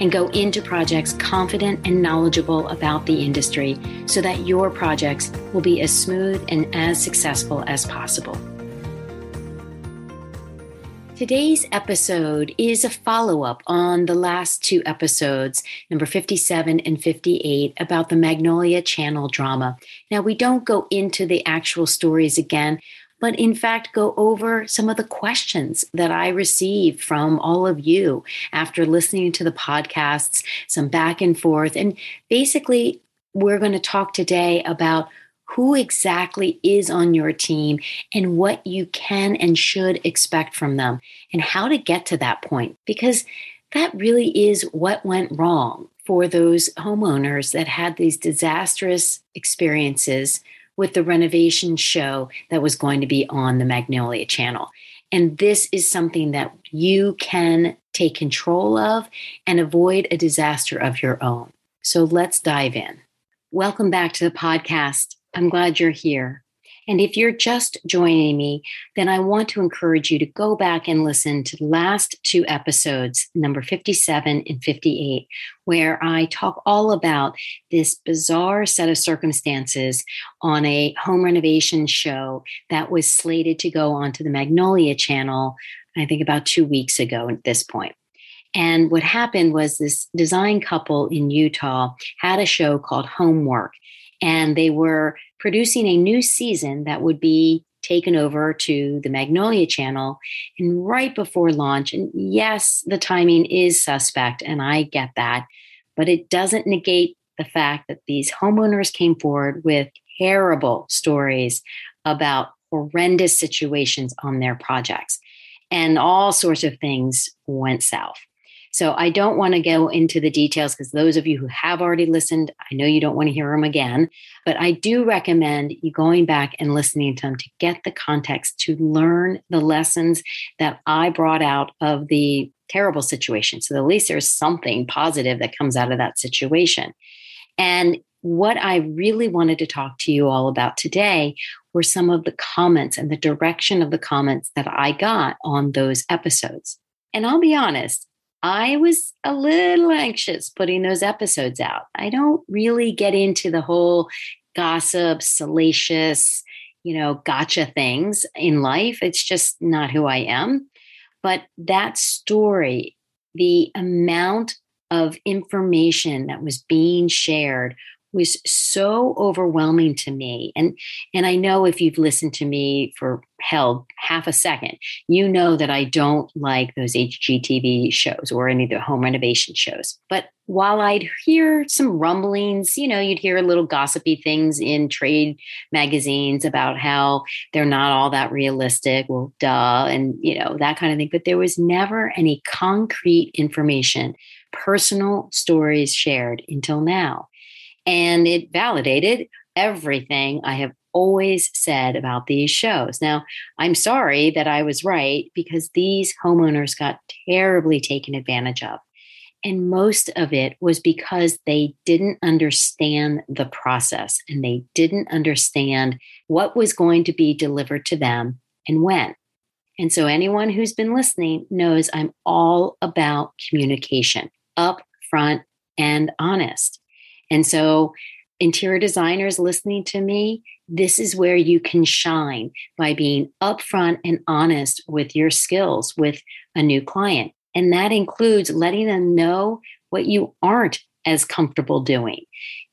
and go into projects confident and knowledgeable about the industry so that your projects will be as smooth and as successful as possible. Today's episode is a follow up on the last two episodes, number 57 and 58, about the Magnolia Channel drama. Now, we don't go into the actual stories again, but in fact go over some of the questions that I received from all of you after listening to the podcasts, some back and forth. And basically, we're going to talk today about who exactly is on your team and what you can and should expect from them and how to get to that point because that really is what went wrong for those homeowners that had these disastrous experiences with the renovation show that was going to be on the Magnolia channel. And this is something that you can take control of and avoid a disaster of your own. So let's dive in. Welcome back to the podcast. I'm glad you're here. And if you're just joining me, then I want to encourage you to go back and listen to the last two episodes, number 57 and 58, where I talk all about this bizarre set of circumstances on a home renovation show that was slated to go onto the Magnolia channel, I think about two weeks ago at this point. And what happened was this design couple in Utah had a show called Homework and they were producing a new season that would be taken over to the Magnolia channel and right before launch. And yes, the timing is suspect, and I get that, but it doesn't negate the fact that these homeowners came forward with terrible stories about horrendous situations on their projects. And all sorts of things went south. So I don't want to go into the details because those of you who have already listened, I know you don't want to hear them again, but I do recommend you going back and listening to them to get the context to learn the lessons that I brought out of the terrible situation. So at least there's something positive that comes out of that situation. And what I really wanted to talk to you all about today were some of the comments and the direction of the comments that I got on those episodes. And I'll be honest, I was a little anxious putting those episodes out. I don't really get into the whole gossip, salacious, you know, gotcha things in life. It's just not who I am. But that story, the amount of information that was being shared was so overwhelming to me. And and i know if you've listened to me for hell half a second you know that i don't like those hgtv shows or any of the home renovation shows. But while i'd hear some rumblings you know you'd hear little gossipy things in trade magazines about how they're not all that realistic well duh and you know that kind of thing. But there was never any concrete information personal stories shared until now and it validated everything I have always said about these shows. Now, I'm sorry that I was right because these homeowners got terribly taken advantage of. And most of it was because they didn't understand the process and they didn't understand what was going to be delivered to them and when. And so, anyone who's been listening knows I'm all about communication, up front and honest. And so, interior designers listening to me, this is where you can shine by being upfront and honest with your skills with a new client. And that includes letting them know what you aren't as comfortable doing.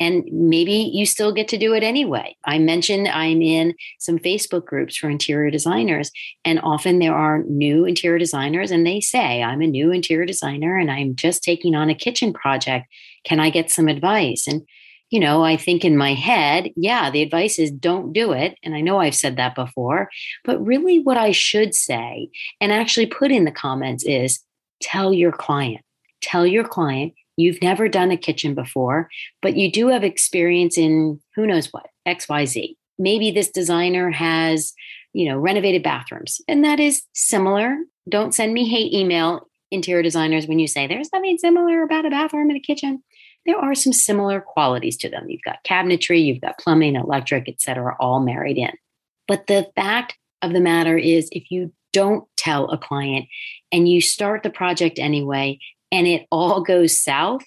And maybe you still get to do it anyway. I mentioned I'm in some Facebook groups for interior designers, and often there are new interior designers, and they say, I'm a new interior designer and I'm just taking on a kitchen project. Can I get some advice? And you know, I think in my head, yeah, the advice is don't do it. And I know I've said that before, but really what I should say and actually put in the comments is tell your client, tell your client You've never done a kitchen before, but you do have experience in who knows what, XYZ. Maybe this designer has, you know, renovated bathrooms, and that is similar. Don't send me hate email interior designers when you say there's nothing similar about a bathroom and a kitchen. There are some similar qualities to them. You've got cabinetry, you've got plumbing, electric, etc., all married in. But the fact of the matter is, if you don't tell a client and you start the project anyway and it all goes south,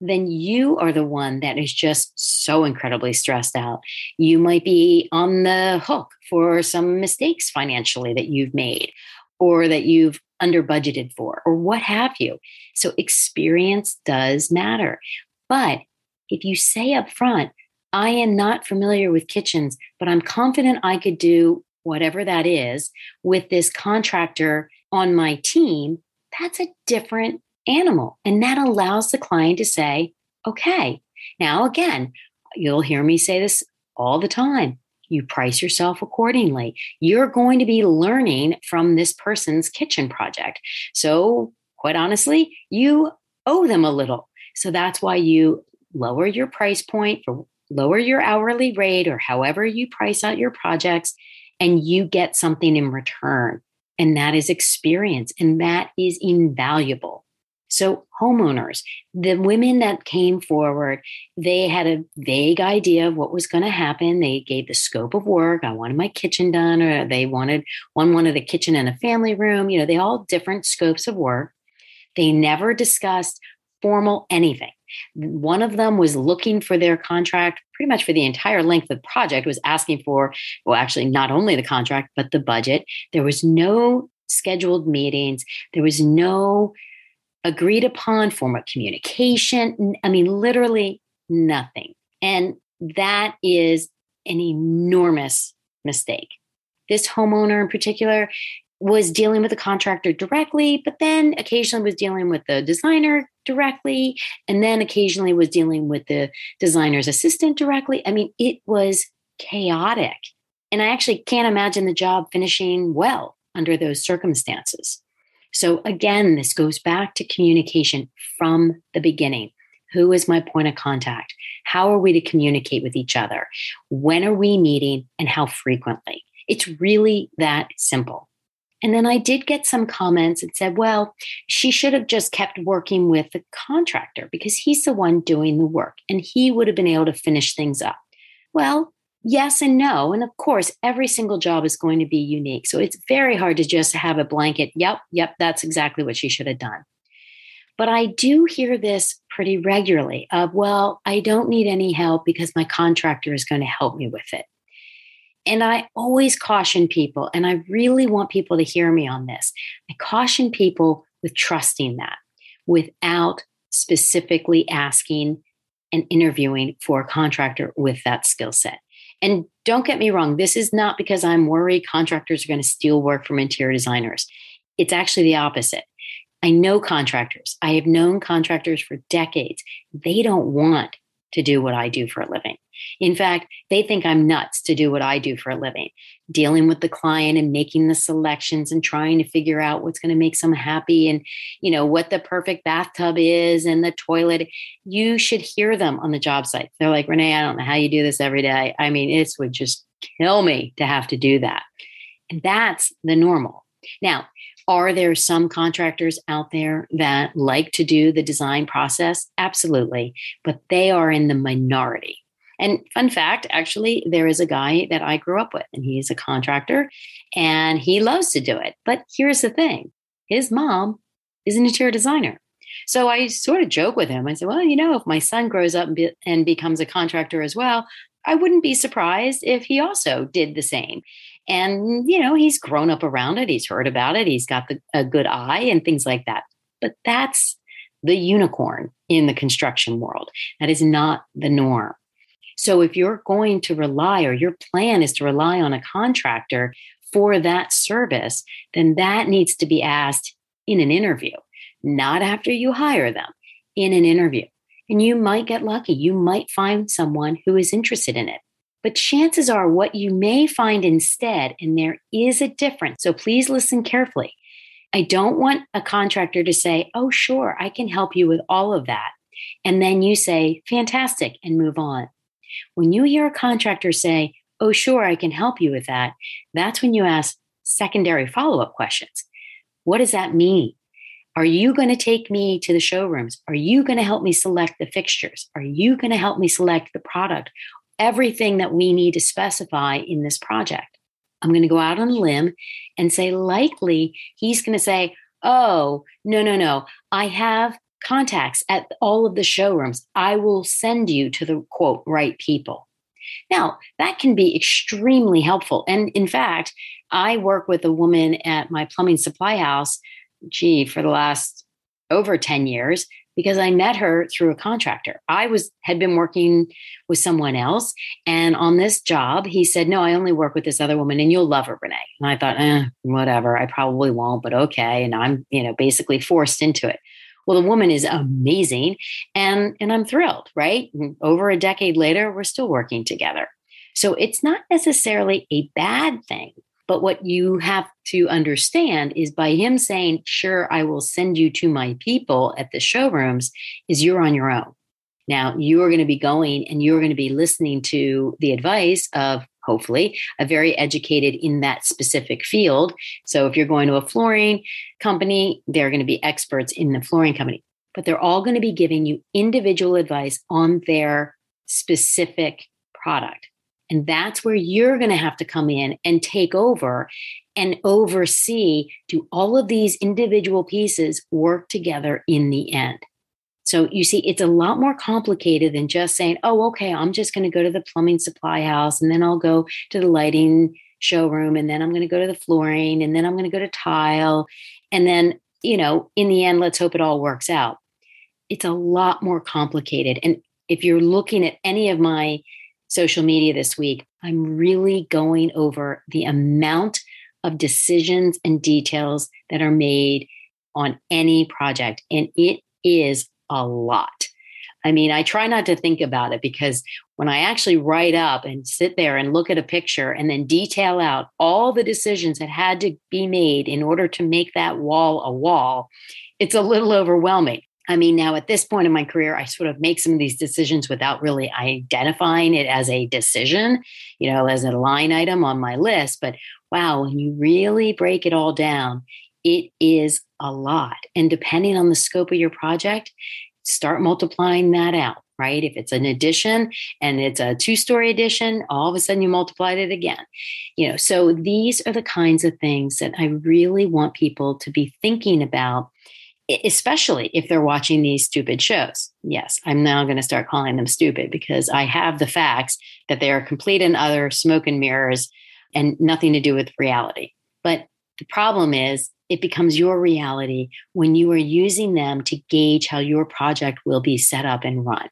then you are the one that is just so incredibly stressed out. You might be on the hook for some mistakes financially that you've made or that you've under budgeted for or what have you. So experience does matter. But if you say up front, I am not familiar with kitchens, but I'm confident I could do whatever that is with this contractor on my team, that's a different animal. And that allows the client to say, okay, now again, you'll hear me say this all the time. You price yourself accordingly. You're going to be learning from this person's kitchen project. So, quite honestly, you owe them a little. So, that's why you lower your price point for lower your hourly rate or however you price out your projects, and you get something in return. And that is experience, and that is invaluable. So, homeowners, the women that came forward, they had a vague idea of what was going to happen. They gave the scope of work. I wanted my kitchen done, or they wanted one wanted a kitchen and a family room. You know, they all different scopes of work. They never discussed formal anything. One of them was looking for their contract pretty much for the entire length of the project, was asking for, well, actually, not only the contract, but the budget. There was no scheduled meetings. There was no agreed upon form of communication. I mean, literally nothing. And that is an enormous mistake. This homeowner in particular was dealing with the contractor directly, but then occasionally was dealing with the designer directly, and then occasionally was dealing with the designer's assistant directly. I mean, it was chaotic. And I actually can't imagine the job finishing well under those circumstances. So, again, this goes back to communication from the beginning. Who is my point of contact? How are we to communicate with each other? When are we meeting and how frequently? It's really that simple. And then I did get some comments and said, well, she should have just kept working with the contractor because he's the one doing the work and he would have been able to finish things up. Well, yes and no. And of course, every single job is going to be unique. So it's very hard to just have a blanket, yep, yep, that's exactly what she should have done. But I do hear this pretty regularly of, well, I don't need any help because my contractor is going to help me with it. And I always caution people, and I really want people to hear me on this. I caution people with trusting that without specifically asking and interviewing for a contractor with that skill set. And don't get me wrong, this is not because I'm worried contractors are going to steal work from interior designers. It's actually the opposite. I know contractors. I have known contractors for decades. They don't want to do what I do for a living. In fact, they think I'm nuts to do what I do for a living, dealing with the client and making the selections and trying to figure out what's going to make them happy and, you know, what the perfect bathtub is and the toilet. You should hear them on the job site. They're like, Renee, I don't know how you do this every day. I mean, it would just kill me to have to do that. And that's the normal. Now, are there some contractors out there that like to do the design process? Absolutely. But they are in the minority. And fun fact, actually, there is a guy that I grew up with, and he's a contractor and he loves to do it. But here's the thing his mom is an interior designer. So I sort of joke with him. I said, well, you know, if my son grows up and, be- and becomes a contractor as well, I wouldn't be surprised if he also did the same. And, you know, he's grown up around it, he's heard about it, he's got the, a good eye and things like that. But that's the unicorn in the construction world. That is not the norm. So if you're going to rely or your plan is to rely on a contractor for that service, then that needs to be asked in an interview, not after you hire them, in an interview. And you might get lucky. You might find someone who is interested in it. But chances are, what you may find instead, and there is a difference. So please listen carefully. I don't want a contractor to say, Oh, sure, I can help you with all of that. And then you say, fantastic, and move on. When you hear a contractor say, oh, sure, I can help you with that, that's when you ask secondary follow up questions. What does that mean? Are you going to take me to the showrooms? Are you going to help me select the fixtures? Are you going to help me select the product? Everything that we need to specify in this project. I'm going to go out on a limb and say, likely he's going to say, Oh, no, no, no. I have contacts at all of the showrooms. I will send you to the quote, right people. Now, that can be extremely helpful. And in fact, I work with a woman at my plumbing supply house, gee, for the last over 10 years because I met her through a contractor. I was had been working with someone else, and on this job, he said, "No, I only work with this other woman, and you'll love her, Renee." And I thought, eh, whatever. I probably won't, but okay. And I'm, you know, basically forced into it. Well, the woman is amazing, and and I'm thrilled. Right? And over a decade later, we're still working together. So it's not necessarily a bad thing but what you have to understand is by him saying, Sure, I will send you to my people at the showrooms, is you're on your own. Now, you are going to be going and you're going to be listening to the advice of hopefully a very educated in that specific field. So, if you're going to a flooring company, they're going to be experts in the flooring company, but they're all going to be giving you individual advice on their specific product. And that's where you're going to have to come in and take over and oversee do all of these individual pieces work together in the end. So you see, it's a lot more complicated than just saying, oh, okay, I'm just going to go to the plumbing supply house and then I'll go to the lighting showroom and then I'm going to go to the flooring and then I'm going to go to tile. And then, you know, in the end, let's hope it all works out. It's a lot more complicated. And if you're looking at any of my social media this week, I'm really going over the amount of decisions and details that are made on any project. And it is a lot. I mean, I try not to think about it because when I actually write up and sit there and look at a picture and then detail out all the decisions that had to be made in order to make that wall a wall, it's a little overwhelming. I mean, now at this point in my career, I sort of make some of these decisions without really identifying it as a decision, you know, as a line item on my list. But wow, when you really break it all down, it is a lot. And depending on the scope of your project, start multiplying that out, right? If it's an addition and it's a two story addition, all of a sudden you multiplied it again. You know, so these are the kinds of things that I really want people to be thinking about especially if they're watching these stupid shows. Yes, I'm now going to start calling them stupid because I have the facts that they are complete and utter smoke and mirrors and nothing to do with reality. But the problem is, it becomes your reality when you are using them to gauge how your project will be set up and run.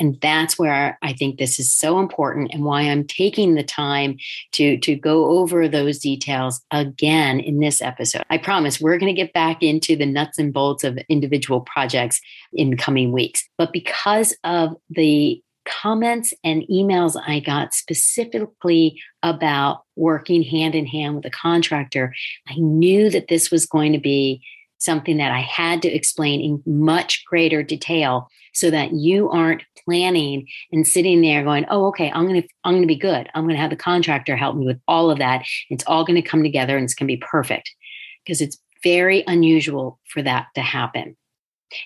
And that's where I think this is so important and why I'm taking the time to, to go over those details again in this episode. I promise we're going to get back into the nuts and bolts of individual projects in coming weeks. But because of the comments and emails I got specifically about working hand in hand with a contractor, I knew that this was going to be something that I had to explain in much greater detail so that you aren't planning and sitting there going, "Oh, okay, I'm going to I'm going to be good. I'm going to have the contractor help me with all of that. It's all going to come together and it's going to be perfect." Because it's very unusual for that to happen.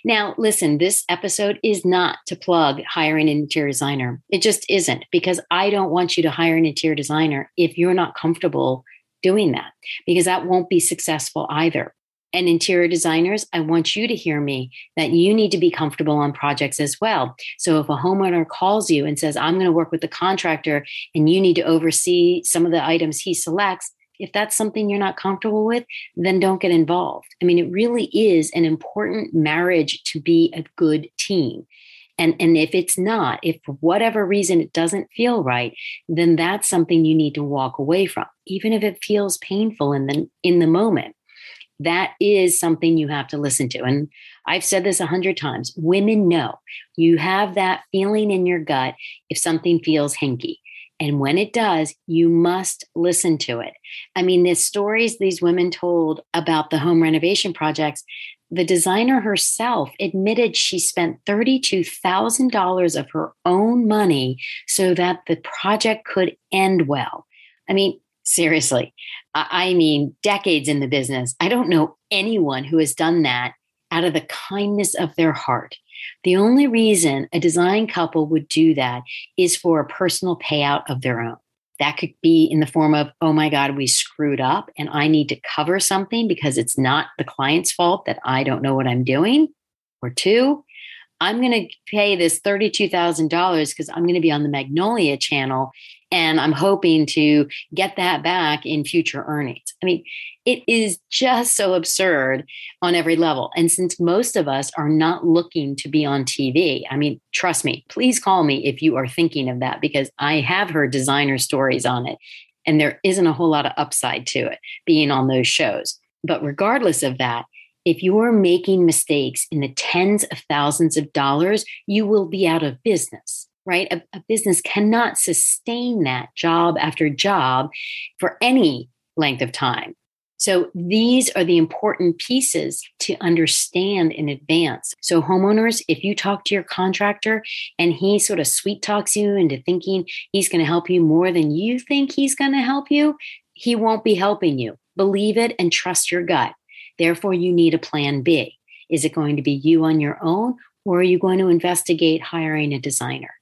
Now, listen, this episode is not to plug hiring an interior designer. It just isn't because I don't want you to hire an interior designer if you're not comfortable doing that because that won't be successful either and interior designers, I want you to hear me that you need to be comfortable on projects as well. So if a homeowner calls you and says, I'm going to work with the contractor and you need to oversee some of the items he selects, if that's something you're not comfortable with, then don't get involved. I mean, it really is an important marriage to be a good team. And, and if it's not, if for whatever reason it doesn't feel right, then that's something you need to walk away from, even if it feels painful in the in the moment that is something you have to listen to. And I've said this a hundred times women know you have that feeling in your gut if something feels hinky. And when it does, you must listen to it. I mean, the stories these women told about the home renovation projects, the designer herself admitted she spent $32,000 of her own money so that the project could end well. I mean, seriously, I mean, decades in the business. I don't know anyone who has done that out of the kindness of their heart. The only reason a design couple would do that is for a personal payout of their own. That could be in the form of, oh my God, we screwed up and I need to cover something because it's not the client's fault that I don't know what I'm doing. Or two, I'm going to pay this $32,000 because I'm going to be on the Magnolia channel and I'm hoping to get that back in future earnings. I mean, it is just so absurd on every level. And since most of us are not looking to be on TV, I mean, trust me, please call me if you are thinking of that because I have heard designer stories on it. And there isn't a whole lot of upside to it being on those shows. But regardless of that, if you're making mistakes in the tens of thousands of dollars, you will be out of business right? A, a, business cannot sustain that job after job for any length of time. So these are the important pieces to understand in advance. So homeowners, if you talk to your contractor and he sort of sweet talks you into thinking he's going to help you more than you think he's going to help you, he won't be helping you. Believe it and trust your gut. Therefore, you need a plan B. Is it going to be you on your own or are you going to investigate hiring a designer?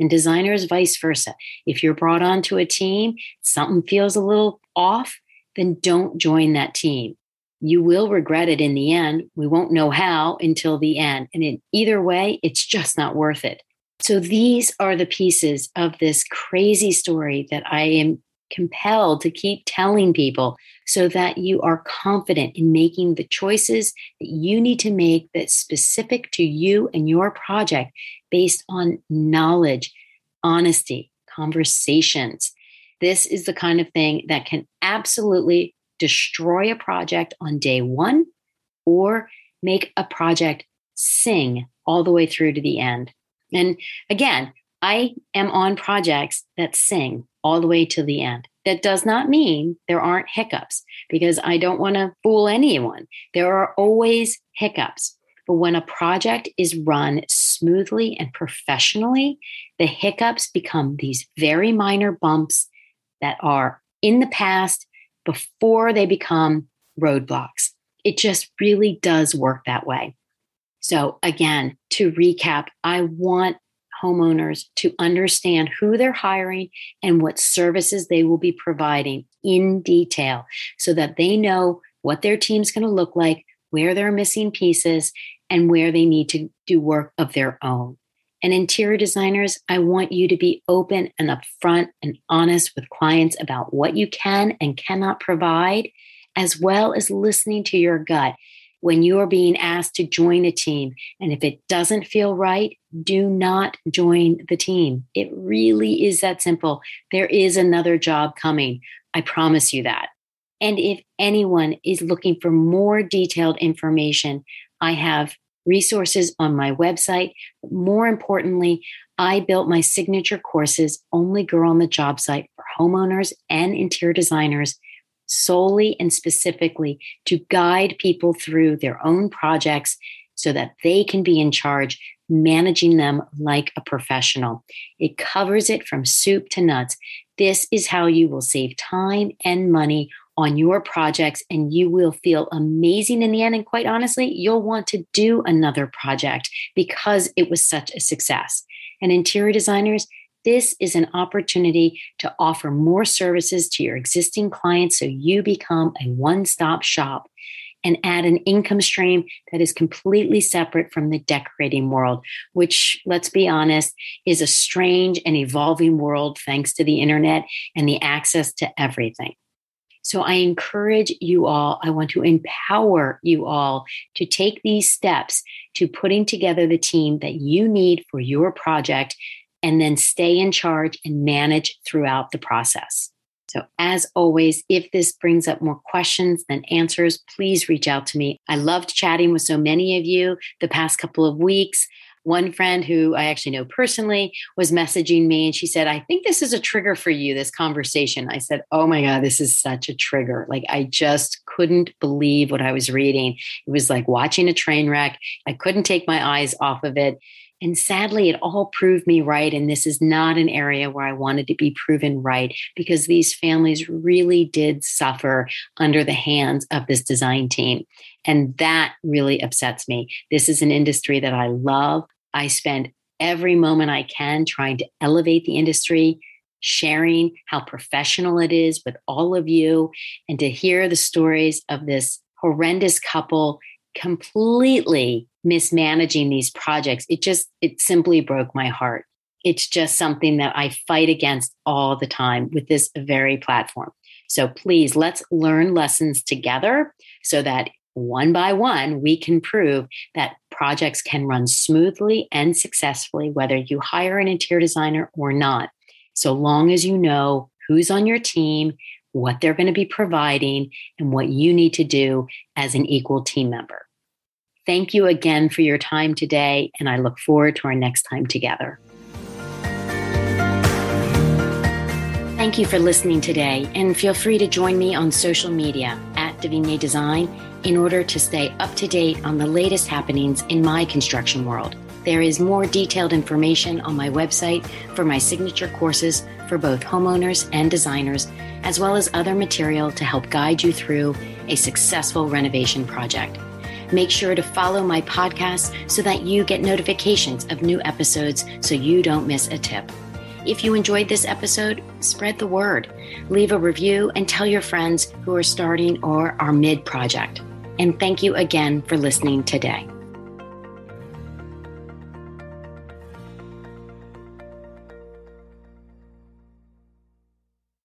and designers vice versa. If you're brought onto a team, something feels a little off, then don't join that team. You will regret it in the end. We won't know how until the end. And in either way, it's just not worth it. So these are the pieces of this crazy story that I am compelled to keep telling people so that you are confident in making the choices that you need to make that's specific to you and your project based on knowledge, honesty, conversations. This is the kind of thing that can absolutely destroy a project on day one or make a project sing all the way through to the end. And again, I am on projects that sing all the way to the end. That does not mean there aren't hiccups because I don't want to fool anyone. There are always hiccups. But when a project is run smoothly and professionally, the hiccups become these very minor bumps that are in the past before they become roadblocks. It just really does work that way. So, again, to recap, I want homeowners to understand who they're hiring and what services they will be providing in detail so that they know what their team's going to look like, where they're missing pieces, and where they need to do work of their own. And interior designers, I want you to be open and upfront and honest with clients about what you can and cannot provide, as well as listening to your gut when you are being asked to join a team. And if it doesn't feel right, do not join the team. It really is that simple. There is another job coming. I promise you that. And if anyone is looking for more detailed information, I have resources on my website. But more importantly, I built my signature courses, Only Girl on the Job Site, for homeowners and interior designers solely and specifically to guide people through their own projects so that they can be in charge, managing them like a professional. It covers it from soup to nuts. This is how you will save time and money on your projects, and you will feel amazing in the end. And quite honestly, you'll want to do another project because it was such a success. And interior designers, this is an opportunity to offer more services to your existing clients so you become a one stop shop and add an income stream that is completely separate from the decorating world, which, let's be honest, is a strange and evolving world thanks to the internet and the access to everything. So I encourage you all, I want to empower you all to take these steps to putting together the team that you need for your project and then stay in charge and manage throughout the process. So, as always, if this brings up more questions than answers, please reach out to me. I loved chatting with so many of you the past couple of weeks. One friend who I actually know personally was messaging me and she said, I think this is a trigger for you, this conversation. I said, Oh my God, this is such a trigger. Like, I just couldn't believe what I was reading. It was like watching a train wreck. I couldn't take my eyes off of it. And sadly, it all proved me right. And this is not an area where I wanted to be proven right because these families really did suffer under the hands of this design team. And that really upsets me. This is an industry that I love. I spend every moment I can trying to elevate the industry, sharing how professional it is with all of you, and to hear the stories of this horrendous couple completely mismanaging these projects. It just, it simply broke my heart. It's just something that I fight against all the time with this very platform. So please let's learn lessons together so that one by one, we can prove that projects can run smoothly and successfully, whether you hire an interior designer or not, so long as you know who's on your team, what they're going to be providing, and what you need to do as an equal team member. Thank you again for your time today, and I look forward to our next time together. Thank you for listening today, and feel free to join me on social media at Davina Design in order to stay up to date on the latest happenings in my construction world. There is more detailed information on my website for my signature courses for both homeowners and designers, as well as other material to help guide you through a successful renovation project. Make sure to follow my podcast so that you get notifications of new episodes so you don't miss a tip. If you enjoyed this episode, spread the word. Leave a review and tell your friends who are starting or are mid project. And thank you again for listening today.